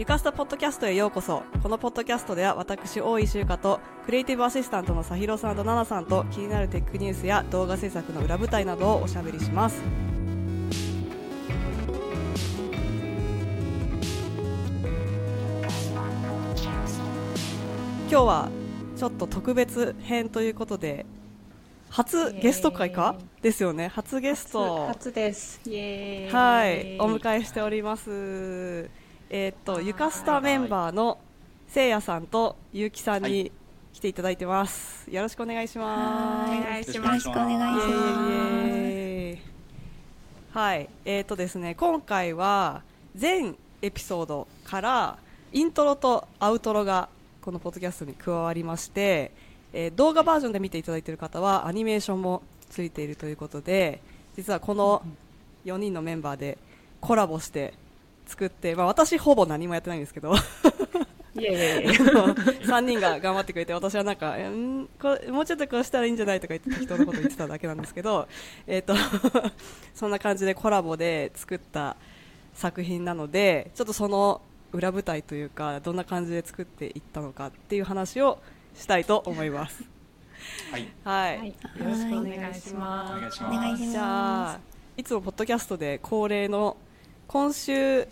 ゆかすたポッドキャストへようこそ。このポッドキャストでは私、大井修香と、クリエイティブアシスタントのさひろさんとななさんと、気になるテックニュースや動画制作の裏舞台などをおしゃべりします。今日はちょっと特別編ということで、初ゲスト会か？ですよね。初ゲスト。初です。イエーイ。はい、お迎えしております。えーっと、ゆかスタメンバーのせいやさんとゆうきさんに来ていただいてます。よろしくお願いします。お願いしよろます。しくお願いします。はい、えーっとですね、今回は全エピソードからイントロとアウトロがこのポッドキャストに加わりまして、えー動画バージョンで見ていただいている方はアニメーションもついているということで、実はこの4人のメンバーでコラボして作って、まあ、私ほぼ何もやってないんですけどイエーイ。3 人が頑張ってくれて私はなんかんこれもうちょっとこうしたらいいんじゃないとか言って適当なこと言ってただけなんですけど えーと そんな感じでコラボで作った作品なのでちょっとその裏舞台というかどんな感じで作っていったのかっていう話をしたいと思います。はい、はい、はいよろしくお願いし。ます。お願いしますじゃあいつもポッドキャストで恒例の今週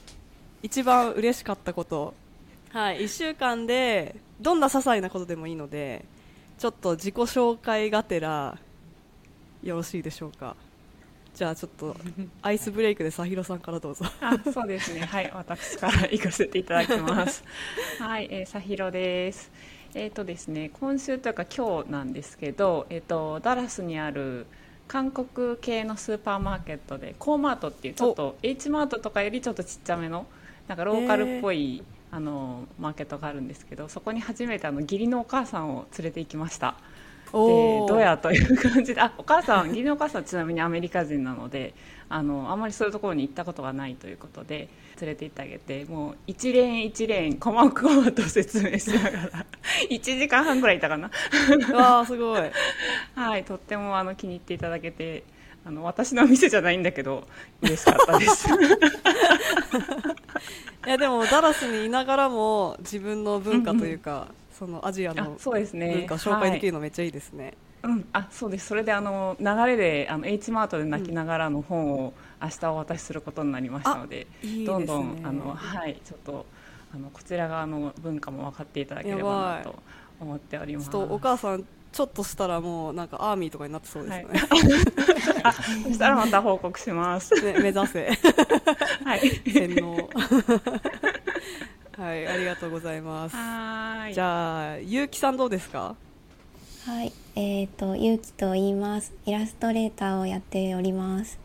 一番嬉しかったことはい1週間でどんな些細なことでもいいのでちょっと自己紹介がてらよろしいでしょうかじゃあちょっと アイスブレイクでさひろさんからどうぞあ、そうですね。はい、私から行かせていただきます。はい、えー、さひろです。えっ、とですね、今週というか今日なんですけど、えっ、とダラスにある韓国系のスーパーマーケットでコーマートっていうちょっと H マートとかよりちょっとちっちゃめのなんかローカルっぽい、あのマーケットがあるんですけど、そこに初めてあの義理のお母さんを連れて行きました。でどうやという感じであお母さん 義理のお母さんはちなみにアメリカ人なのであのあんまりそういうところに行ったことがないということで連れて行ってあげてもう一連一連細々と説明しながら 1時間半ぐらいいたかな。うわーすごい。はいとってもあの気に入っていただけてあの私の店じゃないんだけど嬉しかったですいやでもダラスにいながらも自分の文化というか、そのアジアあの文化を紹介できはいるのめっちゃいいですね、うん、あそうです。それであの流れであの H マートで泣きながらの本を明日お渡しすることになりましたので、いいですね。どんどんあのはいちょっとあのこちら側の文化も分かっていただければなと思っております。お母さんちょっとしたらもうなんかアーミーとかになってそうですよね、あそしたらまた報告します。ね目指せはい。洗脳はいありがとうございますはーい。じゃあゆうきさんどうですか？はい、えっ、と、ゆうきと言います。イラストレーターをやっております。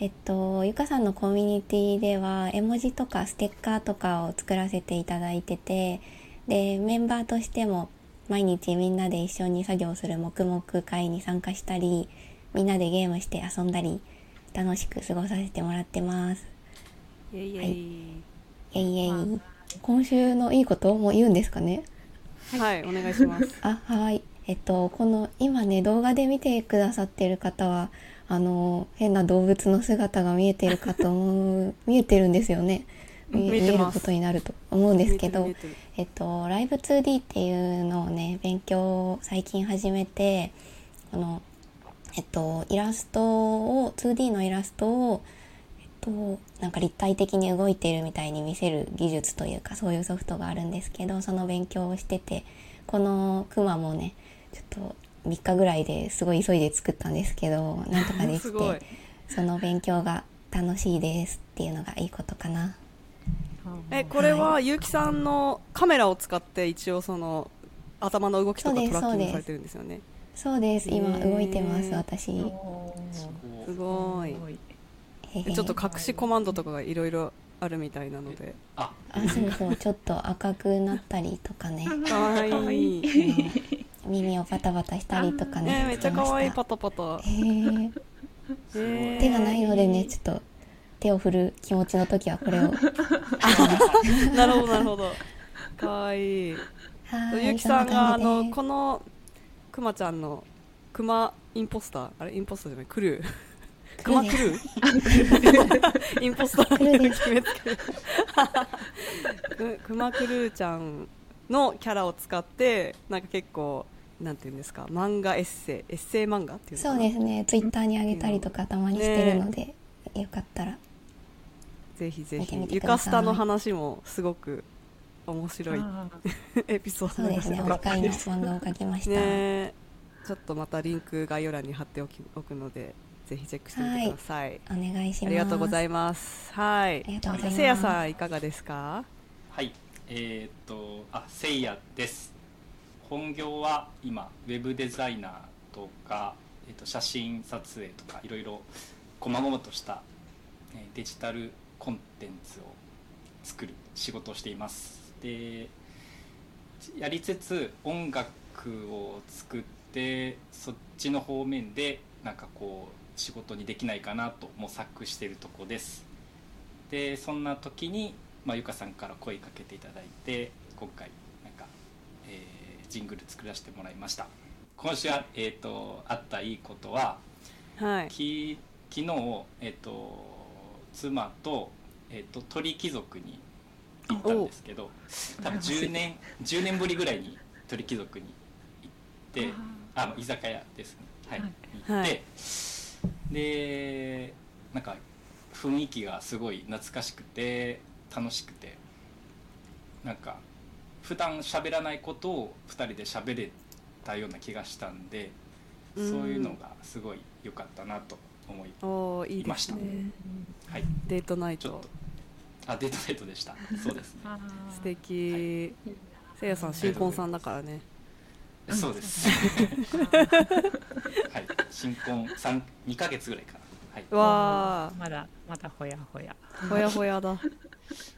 えっと、ゆかさんのコミュニティでは、絵文字とかステッカーとかを作らせていただいてて、で、メンバーとしても、毎日みんなで一緒に作業する黙々会に参加したり、みんなでゲームして遊んだり、楽しく過ごさせてもらってます。イエイイエイ。イェイイェイ。今週のいいことも言うんですかね？はい、お願いします。あはい。えっとこの今ね動画で見てくださってる方はあの変な動物の姿が見えてるかと思う見えてるんですよね見見えることになると思うんですけど見えっとライブ 2D っていうのをね勉強を最近始めてこのえっとイラストを 2D のイラストをえっとなんか立体的に動いているみたいに見せる技術というかそういうソフトがあるんですけどその勉強をしててこのクマもねちょっと3日ぐらいですごい急いで作ったんですけどなんとかできて その勉強が楽しいですっていうのがいいことかな。えこれはゆうきさんのカメラを使って一応その頭の動きとかトラッキングされてるんですよね。そうです。今動いてます私。すごい。ちょっと隠しコマンドとかがいろいろあるみたいなので。あ、あそうそうちょっと赤くなったりとかね。かわいい。耳をパタパタしたりとかね。ねめっちゃかわいい。パしてタ。パタ手がないのでねちょっと手を振る気持ちの時はこれを。なるほどなるほど。かわいい。はーいゆうきさんがあのこのくまちゃんのくまインポスター。あれインポスターじゃないクルー。クマクルー。インポスターの決めつける。くクマクルーちゃんのキャラを使ってなんか結構なんていうんですか漫画エッセイエッセイ漫画っていうそうなですね。ツイッターに上げたりとかたまにしてるので、よかったらぜひぜひ。床下の話もすごく面白い。あエピソードそうですね。お使いの漫画を描きました、ね。ちょっとまたリンク概要欄に貼っておきおくのでぜひチェックしてみてください、お願いします。ありがとうございいます。はい。ありがとうございます。せいやさんいかがですか？はい、えーっと、あ、せいやです。本業は今ウェブデザイナーとか、えーっと写真撮影とかいろいろ細々としたえーデジタルコンテンツを作る仕事をしています。で、やりつつ音楽を作ってそっちの方面でなんかこう仕事にできないかなと模索しているとこです。でそんな時に、まあ、ゆかさんから声かけていただいて今回なんか、えージングル作らせてもらいました今週あ,、えー、とあったいいことははいき昨日、えー、と妻と,、えー、と鳥貴族に行ったんですけど多分10年10年ぶりぐらいに鳥貴族に行ってあの居酒屋ですね。はい、はい。行って、はい。でなんか雰囲気がすごい懐かしくて楽しくてなんか普段喋らないことを2人で喋れたような気がしたんでそういうのがすごい良かったなと思い、おーいいですいました。ねはい、デートナイト。あデートナイトでした。そうですね。あ素敵。せいやさん新婚さんだからね。そうです。はい。新婚三2ヶ月ぐらいかな。はい。わまだまだほやほや。ーほやほやだ。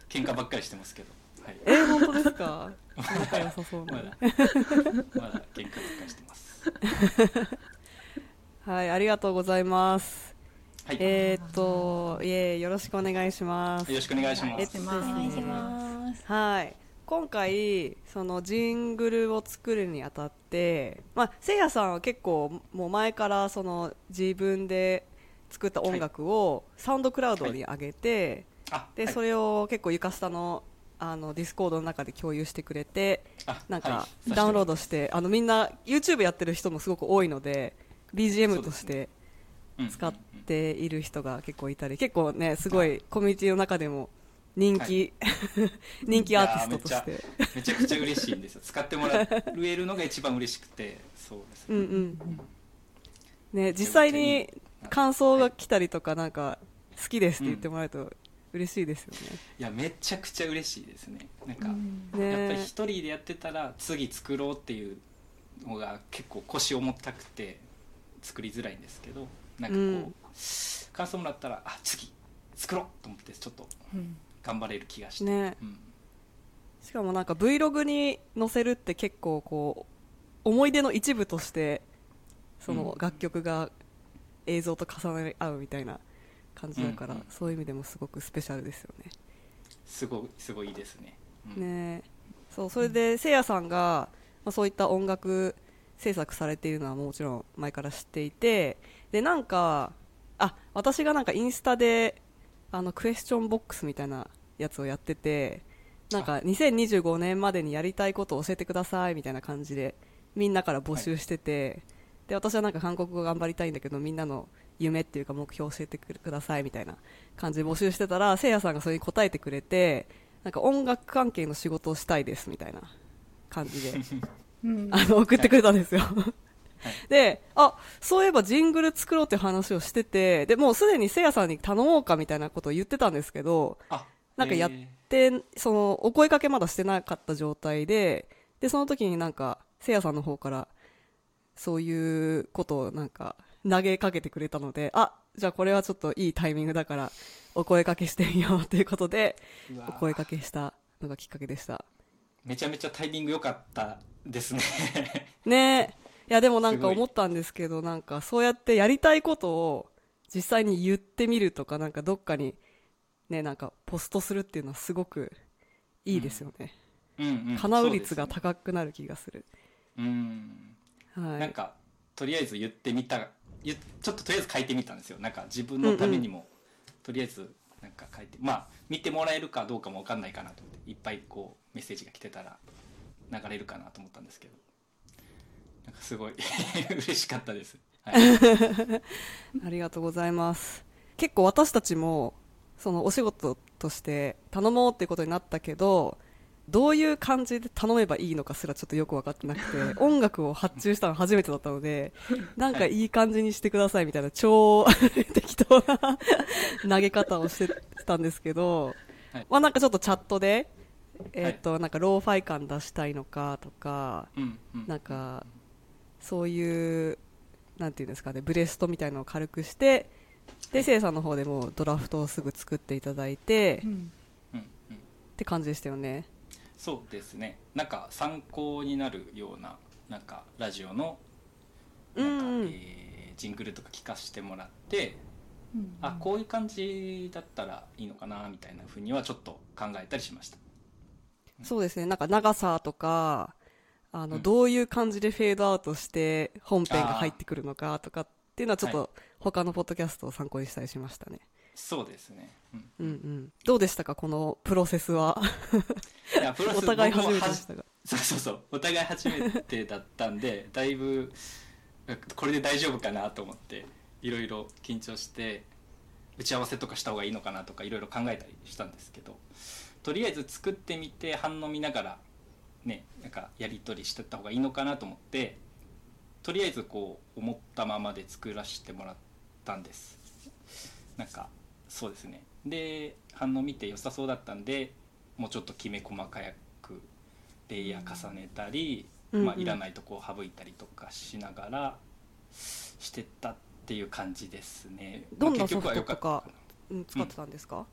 喧嘩ばっかりしてますけど。はい。えー、本当ですか？仲良さそうな。まだ。まだ喧嘩ばっかりしてますはいありがとうございます。はい、えー、っといえよろしくお願いします。よろしくお願いします。えっとお願いします。はい。今回そのジングルを作るにあたって、まあ、せいやさんは結構もう前からその自分で作った音楽を SoundCloud に上げて、あはい。でそれを結構床下のあのディスコードの中で共有してくれてあなんかはい。ダウンロードして、あのみんな YouTube やってる人もすごく多いので BGM としてうん。使っている人が結構いたり結構ねすごいコミュニティの中でも人気、人気アーティストとして。めちゃくちゃ嬉しいんですよ。使ってもらえるのが一番嬉しくてそうですね、うんうん。ね実際に感想が来たりとかなんか好きですって言ってもらえると嬉しいですよいやめちゃくちゃ嬉しいですね。なんか、ねやっぱりね。一人でやってたら次作ろうっていうのが結構腰重たくて作りづらいんですけどなんかこう、うん。感想もらったらあ次作ろうと思ってちょっとうん。頑張れる気がして、ね。うん。しかもなんか Vlog に載せるって結構こう思い出の一部としてその楽曲が映像と重ね合うみたいな感じだから、うんうんそういう意味でもすごくスペシャルですよね。すごいすごいいいですね,、うん、ね。そうそれでせいやさんが、まあ、そういった音楽制作されているのはもちろん前から知っていてでなんかあ私がなんかインスタであのクエスチョンボックスみたいなやつをやっててなんか2025年までにやりたいことを教えてくださいみたいな感じでみんなから募集してて、で私はなんか韓国語頑張りたいんだけどみんなの夢っていうか目標を教えてくださいみたいな感じで募集してたらせいやさんがそれに答えてくれてなんか音楽関係の仕事をしたいですみたいな感じで うん。あの送ってくれたんですよ、であそういえばジングル作ろうって話をしててでもうすでにせいやさんに頼もうかみたいなことを言ってたんですけどあなんかやっえでそのお声かけまだしてなかった状態ででその時になんかせいやさんの方からそういうことをなんか投げかけてくれたのであじゃあこれはちょっといいタイミングだからお声かけしてみようということでお声かけしたのがきっかけでした。めちゃめちゃタイミング良かったですね。ね。えいやでもなんか思ったんですけどなんかそうやってやりたいことを実際に言ってみるとかなんかどっかにねなんかポストするっていうのはすごくいいですよね、うん、うん、叶う率がそうですね高くなる気がする、うん。はい。なんかとりあえず言ってみたゆちょっととりあえず書いてみたんですよ。なんか自分のためにも、とりあえずなんか書いてまあ見てもらえるかどうかも分かんないかなと思っていっぱいこうメッセージが来てたら流れるかなと思ったんですけど。なんかすごい。嬉しかったです、はい、ありがとうございます。結構私たちもそのお仕事として頼もうっていうことになったけどどういう感じで頼めばいいのかすらちょっとよく分かってなくて 音楽を発注したの初めてだったのでなんかいい感じにしてくださいみたいな超適当な投げ方をしてたんですけど、はい。まあなんかちょっとチャットでえっ、となんかローファイ感出したいのかとかうんうん。なんかそういうなんていうんですかねブレストみたいなのを軽くしてでせい。さんの方でもうドラフトをすぐ作っていただいて、っうん。うんうん。て感じでしたよね。そうですね。なんか参考になるようななんかラジオのなん。か、うんうんえージングルとか聞かせてもらって、うん。あこういう感じだったらいいのかなみたいなふうにはちょっと考えたりしましたそうですね。なんか長さとかあの、うん。どういう感じでフェードアウトして本編が入ってくるのかとかっていうのはちょっはと他のポッドキャストを参考にしたりしましたね、そうですね、うん。うんうん。どうでしたかこのプロセスは？いやプラスお互い初めてでしたが。そうそうそう。お互い初めてだったんで だいぶこれで大丈夫かなと思っていろいろ緊張して打ち合わせとかした方がいいのかなとかいろいろ考えたりしたんですけどとりあえず作ってみて反応見ながらねなんかやり取りしてった方がいいのかなと思ってとりあえずこう思ったままで作らせてもらったんです。なんかそうですね。で反応見て良さそうだったんでもうちょっときめ細かくレイヤー重ねたり、うんまあ、いらないとこを省いたりとかしながらしてったっていう感じですね。どんなまあ結局はソフトとか使ってたんですか、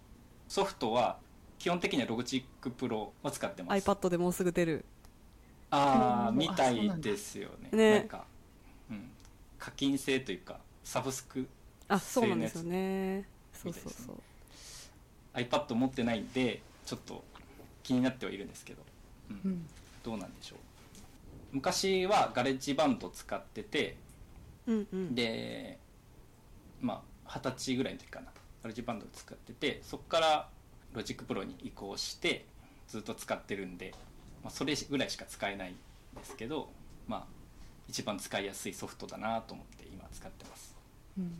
ソフトは基本的にはログチックプロを使ってます。iPad でもうすぐ出る。ああうんみたいですよね。ね。なんか、うん、課金制というかサブスクあそうなんですよね。そうそうそう。iPad 持ってないんでちょっと気になってはいるんですけど、うん。うん。どうなんでしょう。昔は GarageBand 使っててうんうん。でまあ二十歳ぐらいの時かな。 GarageBand 使っててそこから Logic Pro に移行してずっと使ってるんで、まあ、それぐらいしか使えないんですけどまあ一番使いやすいソフトだなと思って今使ってます。うん。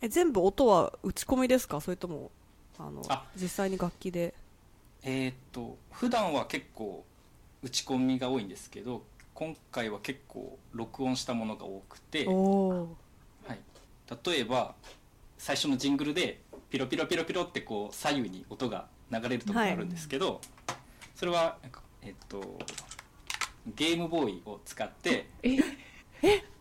え全部音は打ち込みですか？それともあのあ。実際に楽器で？えーっと普段は結構打ち込みが多いんですけど今回は結構録音したものが多くて、はい、例えば最初のジングルでピロピロピロピロってこう左右に音が流れるところがあるんですけど、それはなんかえっとゲームボーイを使ってえ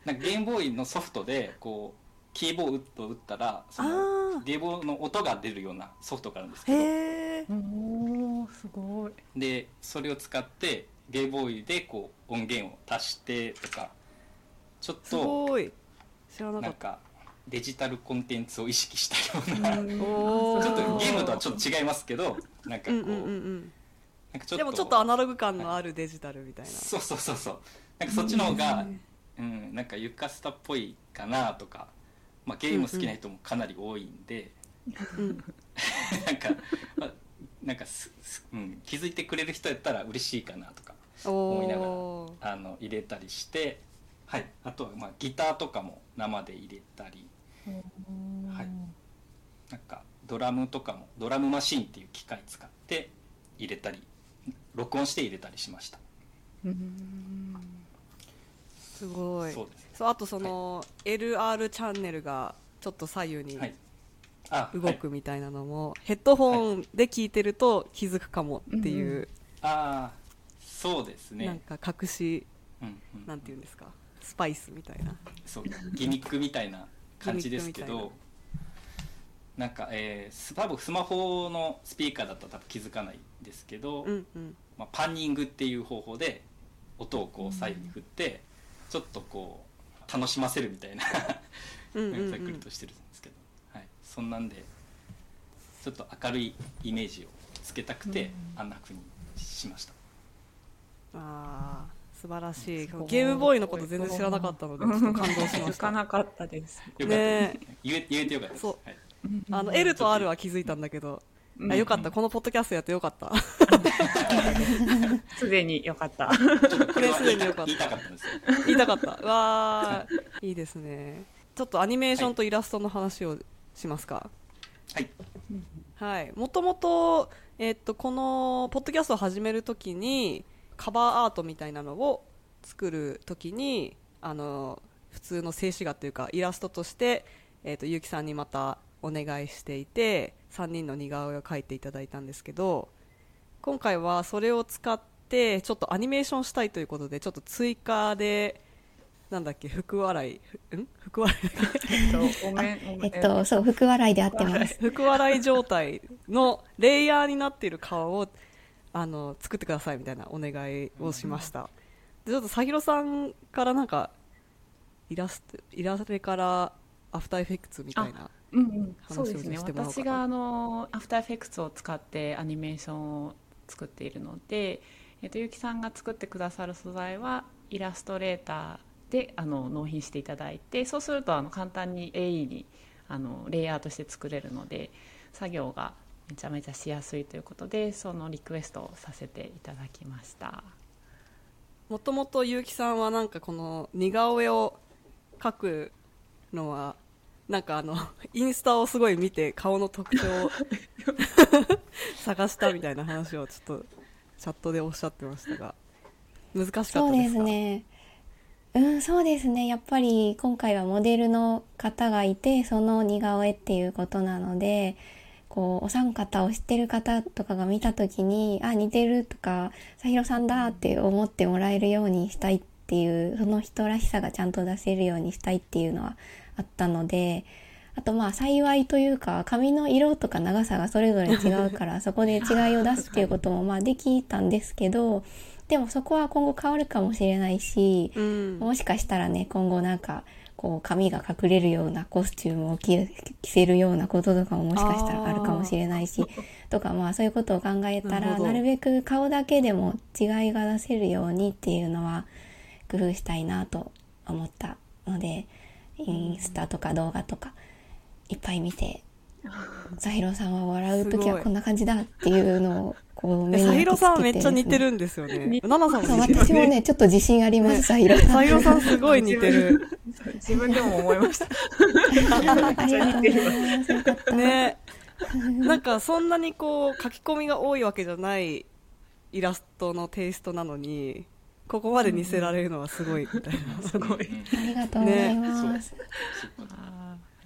なんかゲームボーイのソフトでこうキーボードを打ったらそあのー。ゲームボーイの音が出るようなソフトがあるんですけど。へえおーすごい。でそれを使ってゲームボーイでこう音源を足してとかちょっすとごい。知らなかった。なんかデジタルコンテンツを意識したような。ちょっとゲームとはちょっと違いますけどなんかこう,、うんうんうんうん。なんかちょっと。でもちょっとアナログ感のあるデジタルみたいな、そうそうそうそう。なんかそっちの方が、うん、なんか床下っぽいかなとか、まあ、ゲーム好きな人もかなり多いんで、うん、なんか、まあ、なんかすす、うん、気づいてくれる人やったら嬉しいかなとか思いながらあの入れたりして、はい、あとはまあギターとかも生で入れたりはい。なんかドラムとかもドラムマシンっていう機械使って入れたり録音して入れたりしました。うん。すごい。そうです。そうあとその、LR チャンネルがちょっと左右にはい。あ動はいくみたいなのも、ヘッドホンで聞いてると気づくかもっていう、あーそうですね。なんか隠しうんうん。なんていうんですか？スパイスみたいな。そうギミックみたいな感じですけどなんか、えース多分スマホのスピーカーだったら多分気づかないんですけど、うんうん。まあ、パンニングっていう方法で音をこう左右に振って、ちょっとこう楽しませるみたいなうんうんうん。ざっくりとしてるんですけど、はい、そんなんでちょっと明るいイメージをつけたくて、あんな風にしました。ああ素晴らしい。ゲームボーイのこと全然知らなかったのでちょっと感動しました。かなかったです。ね言え言えてよかったです。そう。はい。あの L と R は気づいたんだけどあよかった。このポッドキャストやってよかった。すでに良かった。これはすでによかった。言いたかったんですよ。言いたかった。わー。いいですね。ちょっとアニメーションとイラストの話をしますか。はい。はい。もともと,、えっとこのポッドキャストを始めるときにカバーアートみたいなのを作るときにあの普通の静止画というかイラストとして、えっと結城さんにまたお願いしていて3人の似顔絵を描いていただいたんですけど今回はそれを使ってちょっとアニメーションしたいということでちょっと追加でなんだっけ福笑いふん？福笑い？えっとごめんごめん。えっと、そう、福笑いで合ってます。福笑い状態のレイヤーになっている顔をあの作ってくださいみたいなお願いをしました、でちょっとさひろさんからなんかイラストイラストからアフターエフェクツみたいなうんうん、話をそうですね。私があのアフターエフェクツを使ってアニメーションを作っているので、えっと、ゆきさんが作ってくださる素材はイラストレーターであの納品していただいてそうするとあの簡単に AE にあのレイヤーとして作れるので作業がめちゃめちゃしやすいということでそのリクエストをさせていただきましたもともと結城さんはなんかこの似顔絵を描くのはなんかあの インスタをすごい見て顔の特徴を 探したみたいな話をちょっとチャットでおっしゃってましたが難しかったですか？そうですね。うん、そうですね。やっぱり今回はモデルの方がいて、その似顔絵っていうことなので、こう、お三方を知ってる方とかが見た時に、あ、似てるとか、さひろさんだって思ってもらえるようにしたいっていう、その人らしさがちゃんと出せるようにしたいっていうのはあったので、あとまあ幸いというか髪の色とか長さがそれぞれ違うから そこで違いを出すっていうこともまあできたんですけどでもそこは今後変わるかもしれないしうん。もしかしたらね今後なんかこう髪が隠れるようなコスチュームを着着せるようなこととかももしかしたらあるかもしれないしとかまあそういうことを考えたらなるべく顔だけでも違いが出せるようにっていうのは工夫したいなと思ったのでインスタとか動画とかいっぱい見てザヒロさんは笑う時はいこんな感じだっていうのをこう目にさひろさんめっちゃ似てるんですよね似。ナナさんも似てる。私もねちょっと自信ありますザヒロさんさひろさんすごい似てる。自分でも思いましたありがとうござ。ね。なんかそんなにこう書き込みが多いわけじゃないイラストのテイストなのに、ここまで似せられるのはすごいみたいな。すごいありがとうございます。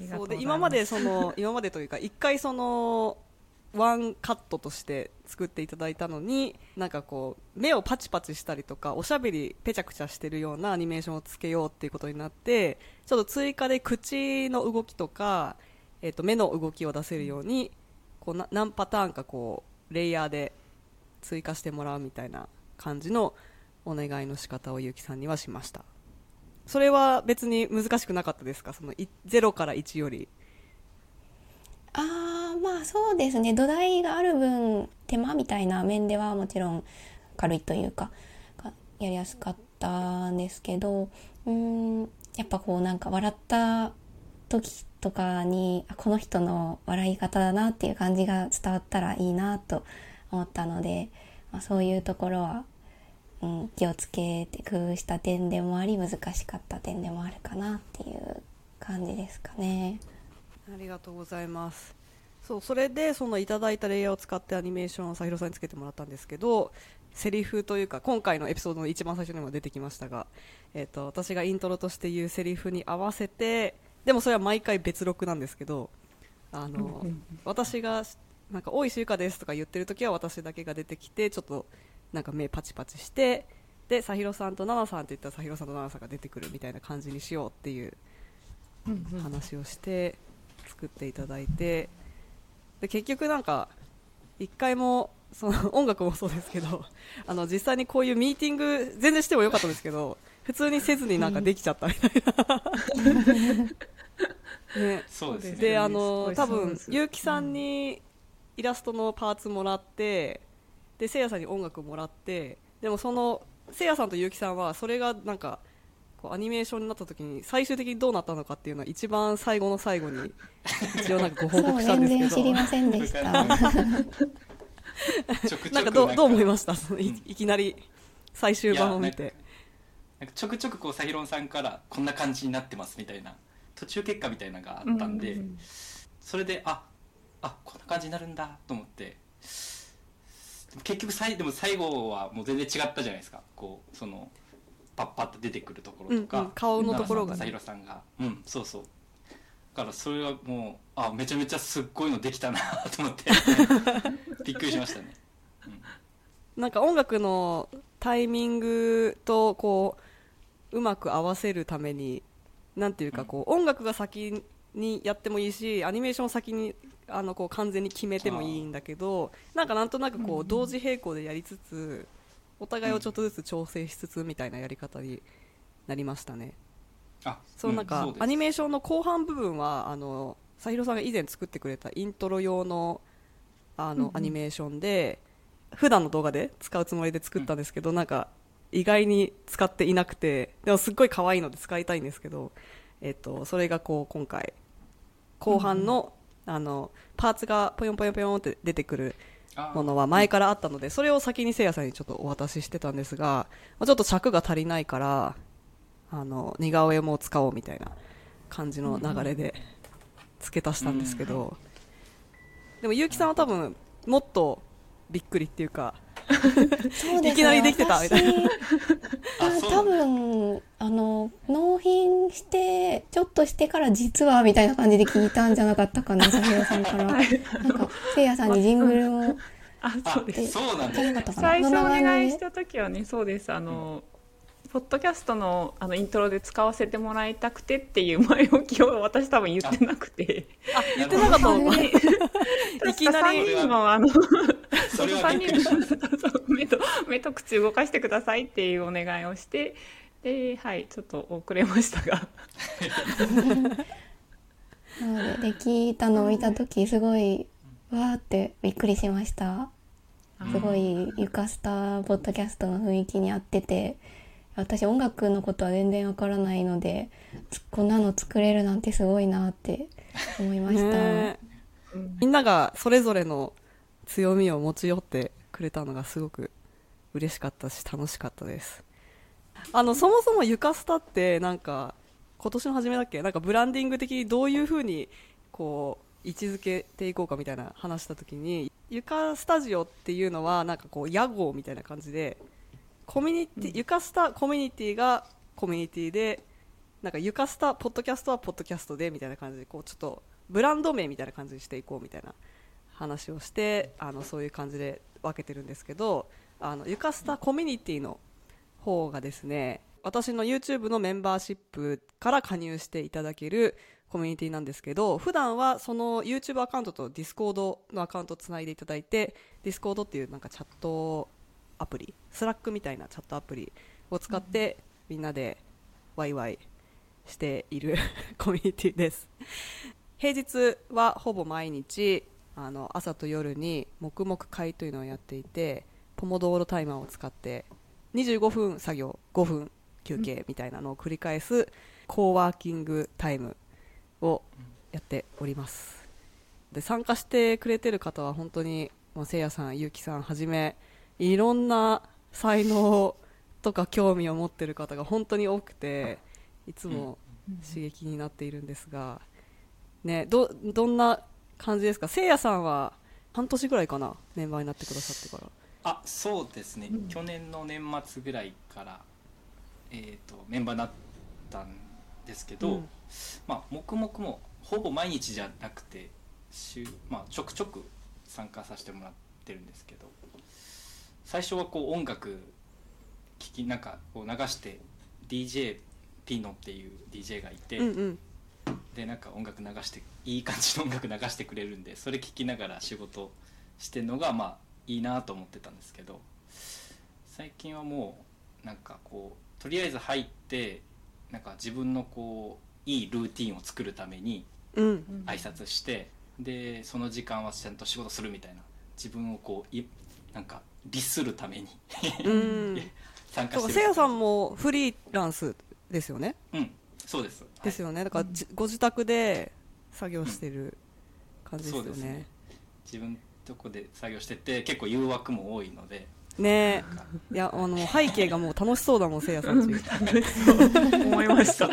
そうで今までその今までというか一回そのワンカットとして作っていただいたのになんかこう目をパチパチしたりとかおしゃべりペチャクチャしてるようなアニメーションをつけようっていうことになってちょっと追加で口の動きとか、えっと目の動きを出せるようにこうな何パターンかこうレイヤーで追加してもらうみたいな感じのお願いの仕方をゆうきさんにはしました。それは別に難しくなかったですか？その0から1より。ああ、まあそうですね。土台がある分、手間みたいな面ではもちろん軽いというか、やりやすかったんですけど、うん、やっぱこうなんか笑った時とかに、あこの人の笑い方だなっていう感じが伝わったらいいなと思ったので、まあ、そういうところは、うん、気をつけて工夫した点でもあり難しかった点でもあるかなっていう感じですかね。ありがとうございますそうそれでそのいただいたレイヤーを使ってアニメーションをさひろさんにつけてもらったんですけどセリフというか今回のエピソードの一番最初にも出てきましたが、えー、と私がイントロとして言うセリフに合わせてでもそれは毎回別録なんですけどあの、私がなんか「おいしゆかです」とか言ってる時は私だけが出てきてちょっとなんか目パチパチしてでさひろさんとななさんって言ったらさひろさんとななさんが出てくるみたいな感じにしようっていう話をして作っていただいてで結局なんか一回もその 音楽もそうですけど あの実際にこういうミーティング全然してもよかったんですけど普通にせずになんかできちゃったみたいな、ね、そうですね。であの多分結城さんにイラストのパーツもらってでせいやさんに音楽もらってでもそのせいやさんとゆうきさんはそれがなんかこうアニメーションになった時に最終的にどうなったのかっていうのは一番最後の最後に一応なんかご報告したん全ですけど。然知りませんでした。なんかどうどう思いましした？そのいいきなり最終版を見て。なんかちょくちょくこうサヒロンさんからこんな感じになってますみたいな途中結果みたいなのがあったんで、うんうんうん。それでああこんな感じになるんだと思って。でも結局さいでも最後はもう全然違ったじゃないですか。こうそのパッパッと出てくるところとか、うんうん顔のところがね。サヒロさんが。うんそうそう。だからそれはもうあめちゃめちゃすっごいのできたなと思って。びっくりしましたね、うん。なんか音楽のタイミングとこううまく合わせるためになんていうかこう音楽が先にやってもいいしアニメーションを先にあのこう完全に決めてもいいんだけどなんかなんとなくこう同時並行でやりつつお互いをちょっとずつ調整しつつみたいなやり方になりましたね。あそのなんか、うです。アニメーションの後半部分はあの佐弘さんが以前作ってくれたイントロ用のあの、うんうん。アニメーションで普段の動画で使うつもりで作ったんですけど、なんか意外に使っていなくてでもすっごい可愛いので使いたいんですけど、えっとそれがこう今回後半の,、あのパーツがぽよんぽよんぽよんって出てくるあものは前からあったので、それを先にせいやさんにちょっとお渡ししてたんですが、まあちょっと尺が足りないから、あの、似顔絵も使おうみたいな感じの流れで付け足したんですけど、でも、結城さんは多分、もっとびっくりっていうか、そうですね。いきなりできてたみたいな。私多分あの納品してちょっとしてから実はみたいな感じで聞いたんじゃなかったかな佐弘さんから。なんかせいやさんにジングルをあそうです。そうなんですじゃなかったかな最初お願いした時はねそうです。あの、ポッドキャストのあのイントロで使わせてもらいたくてっていう前置きを私多分言ってなくて。あ、言ってなかったのあ いきなり3人のあのそれはびっくりしました。そう目と 目と口動かしてくださいっていうお願いをしてではいちょっと遅れましたが。なのでできたのを見た時すごいわーってびっくりしました。すごいゆかスタポッドキャストの雰囲気に合ってて私音楽のことは全然わからないのでつこんなの作れるなんてすごいなって思いました、みんながそれぞれの強みを持ち寄ってくれたのがすごく嬉しかったし楽しかったです。あのそもそもゆかスタってなんか今年の初めだっけ？なんかブランディング的にどういうふうにこう位置づけていこうかみたいな話した時にゆかスタジオっていうのはなんかこう屋号みたいな感じでコミュニティ、ゆかスタコミュニティがコミュニティでなんかゆかスタポッドキャストはポッドキャストでみたいな感じでこうちょっとブランド名みたいな感じにしていこうみたいな話をしてあのそういう感じで分けてるんですけどあのゆかスタコミュニティの方がですね私の YouTube のメンバーシップから加入していただけるコミュニティなんですけど普段はその YouTube アカウントと Discord のアカウントをつないでいただいて Discord っていうなんかチャットアプリ Slack みたいなチャットアプリを使ってみんなでワイワイしている コミュニティです。平日はほぼ毎日あの朝と夜に黙々会というのをやっていてポモドーロタイマーを使って25分作業5分休憩みたいなのを繰り返すコーワーキングタイムをやっております。で参加してくれてる方は本当にもうせいやさん、ゆうきさんはじめいろんな才能とか興味を持ってる方が本当に多くていつも刺激になっているんですが、ね、どどんな感じですか？せいやさんは半年ぐらいかな？メンバーになってくださってから。あそうですね、うん。去年の年末ぐらいから、えー、とメンバーになったんですけど、うん。まあ黙々もほぼ毎日じゃなくて週、まあ、ちょくちょく参加させてもらってるんですけど最初はこう音楽聴きなんかこう流して DJ ピノっていう DJ がいて、うんうんでなんか音楽流していい感じの音楽流してくれるんでそれ聴きながら仕事してるのがまあいいなと思ってたんですけど最近はもうなんかこうとりあえず入ってなんか自分のこういいルーティンを作るためにうん。挨拶して、でその時間はちゃんと仕事するみたいな自分をこういなんか律するためにうん。参加してる。かせいやさんもフリーランスですよね？うんそうです。ですよね。だからじご自宅で作業してる感じですよそうですね。ね自分とこで作業してて結構誘惑も多いので。ね。えいやあの背景がもう楽しそうだもんせいやさん。ち思いました。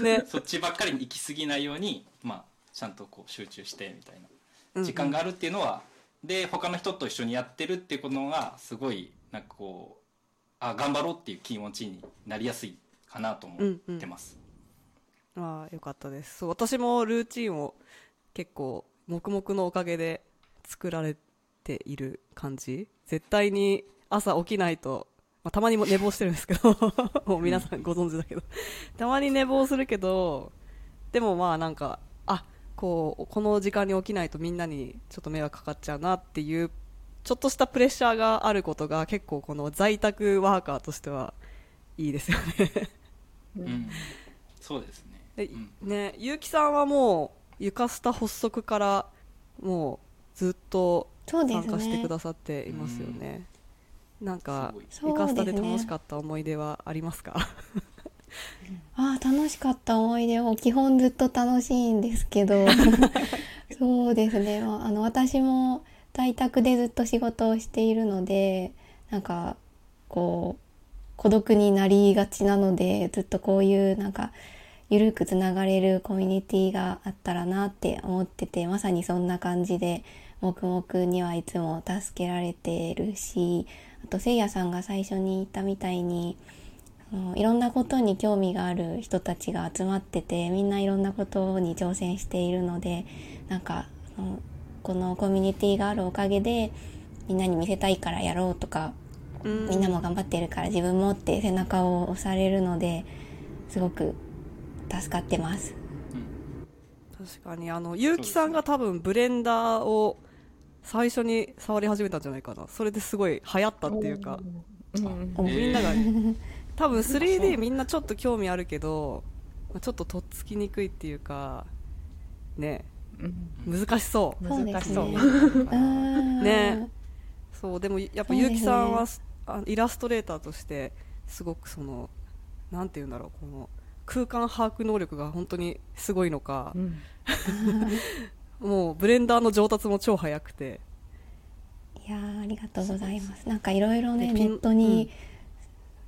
ね。そっちばっかりに行き過ぎないようにまあちゃんとこう集中してみたいうんうなん時間があるっていうのは、で他の人と一緒にやってるっていうことがすごいなんかこうあ頑張ろうっていう気持ちになりやすいかなと思ってます、ああよかったです。そう私もルーチンを結構黙々のおかげで作られている感じ。絶対に朝起きないと、まあ、たまにも寝坊してるんですけど もう皆さんご存知だけど。たまに寝坊するけどでもまあなんかあこうこの時間に起きないとみんなにちょっと迷惑かかっちゃうなっていうちょっとしたプレッシャーがあることが結構この在宅ワーカーとしてはいいですよね。うん。そうですね。ね結城さんはもう床下発足からもうずっと参加してねくださっていますよね。なんか床下で楽しかった思い出はありますか？ああ楽しかった思い出を基本ずっと楽しいんですけど。そうですね、まあ、あの私も在宅でずっと仕事をしているのでなんかこう孤独になりがちなのでずっとこういうなんかゆるくつながれるコミュニティがあったらなって思っててまさにそんな感じで黙々にはいつも助けられてるしあとせいやさんが最初に言ったみたいにあのいろんなことに興味がある人たちが集まっててみんないろんなことに挑戦しているのでなんかこのコミュニティがあるおかげでみんなに見せたいからやろうとかうん。みんなも頑張ってるから自分もって背中を押されるのですごく助かってます。確かにあの結城さんが多分ブレンダーを最初に触り始めたんじゃないかな。それですごい流行ったっていうか。うん。みんなが。えー多分 3D みんなちょっと興味あるけどまあちょっととっつきにくいっていうかね。うん。難しそう。難しそう。ね。そうでもやっぱ結城さんは、あイラストレーターとしてすごくそのなんて言うんだろうこの空間把握能力が本当にすごいのかう、ん。もうブレンダーの上達も超早くて。いやーありがとうございます。なんかいろいろねネットに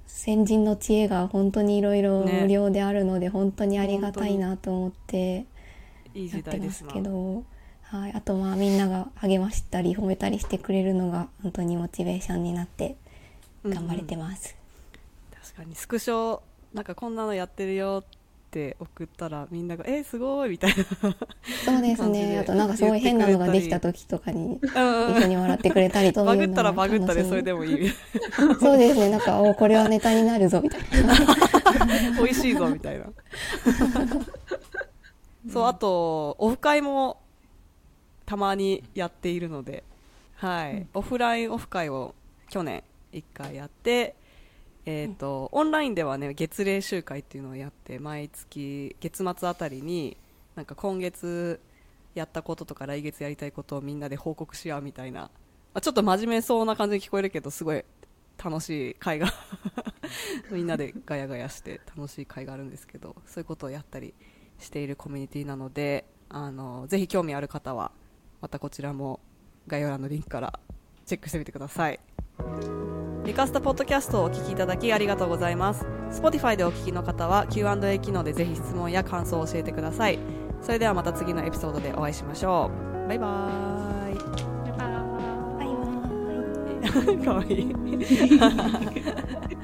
先人の知恵が本当にいろいろね無料であるので本当にありがたいなと思ってやってますけど、はい、あとまあみんなが励ましたり褒めたりしてくれるのが本当にモチベーションになって頑張れてます。確かに。スクショなんかこんなのやってるよって送ったらみんなが「えすごい!」みたいそうですね。あとなんかすごい変なのができた時とかにな、一緒に笑ってくれたりとバグったらバグったででそれでもいいそうですね。なんかおこれはネタになるぞみたいな。美味しいぞみたいな そうあとオフ会もたまにやっているので、はいオフラインオフ会を去年1回やって、えーとオンラインではね月例集会っていうのをやって毎月月末あたりになんか今月やったこととか来月やりたいことをみんなで報告し合うみたいな、まあ、ちょっと真面目そうな感じに聞こえるけどすごい楽しい会が みんなでガヤガヤして楽しい会があるんですけどそういうことをやったりしているコミュニティなのであのぜひ興味ある方はまたこちらも概要欄のリンクからチェックしてみてください。リカスタポッドキャストをお聞きいただきありがとうございます。Spotify でお聞きの方は Q&A 機能でぜひ質問や感想を教えてください。それではまた次のエピソードでお会いしましょう。バイバーイ。バイバイバイバイ。かわいい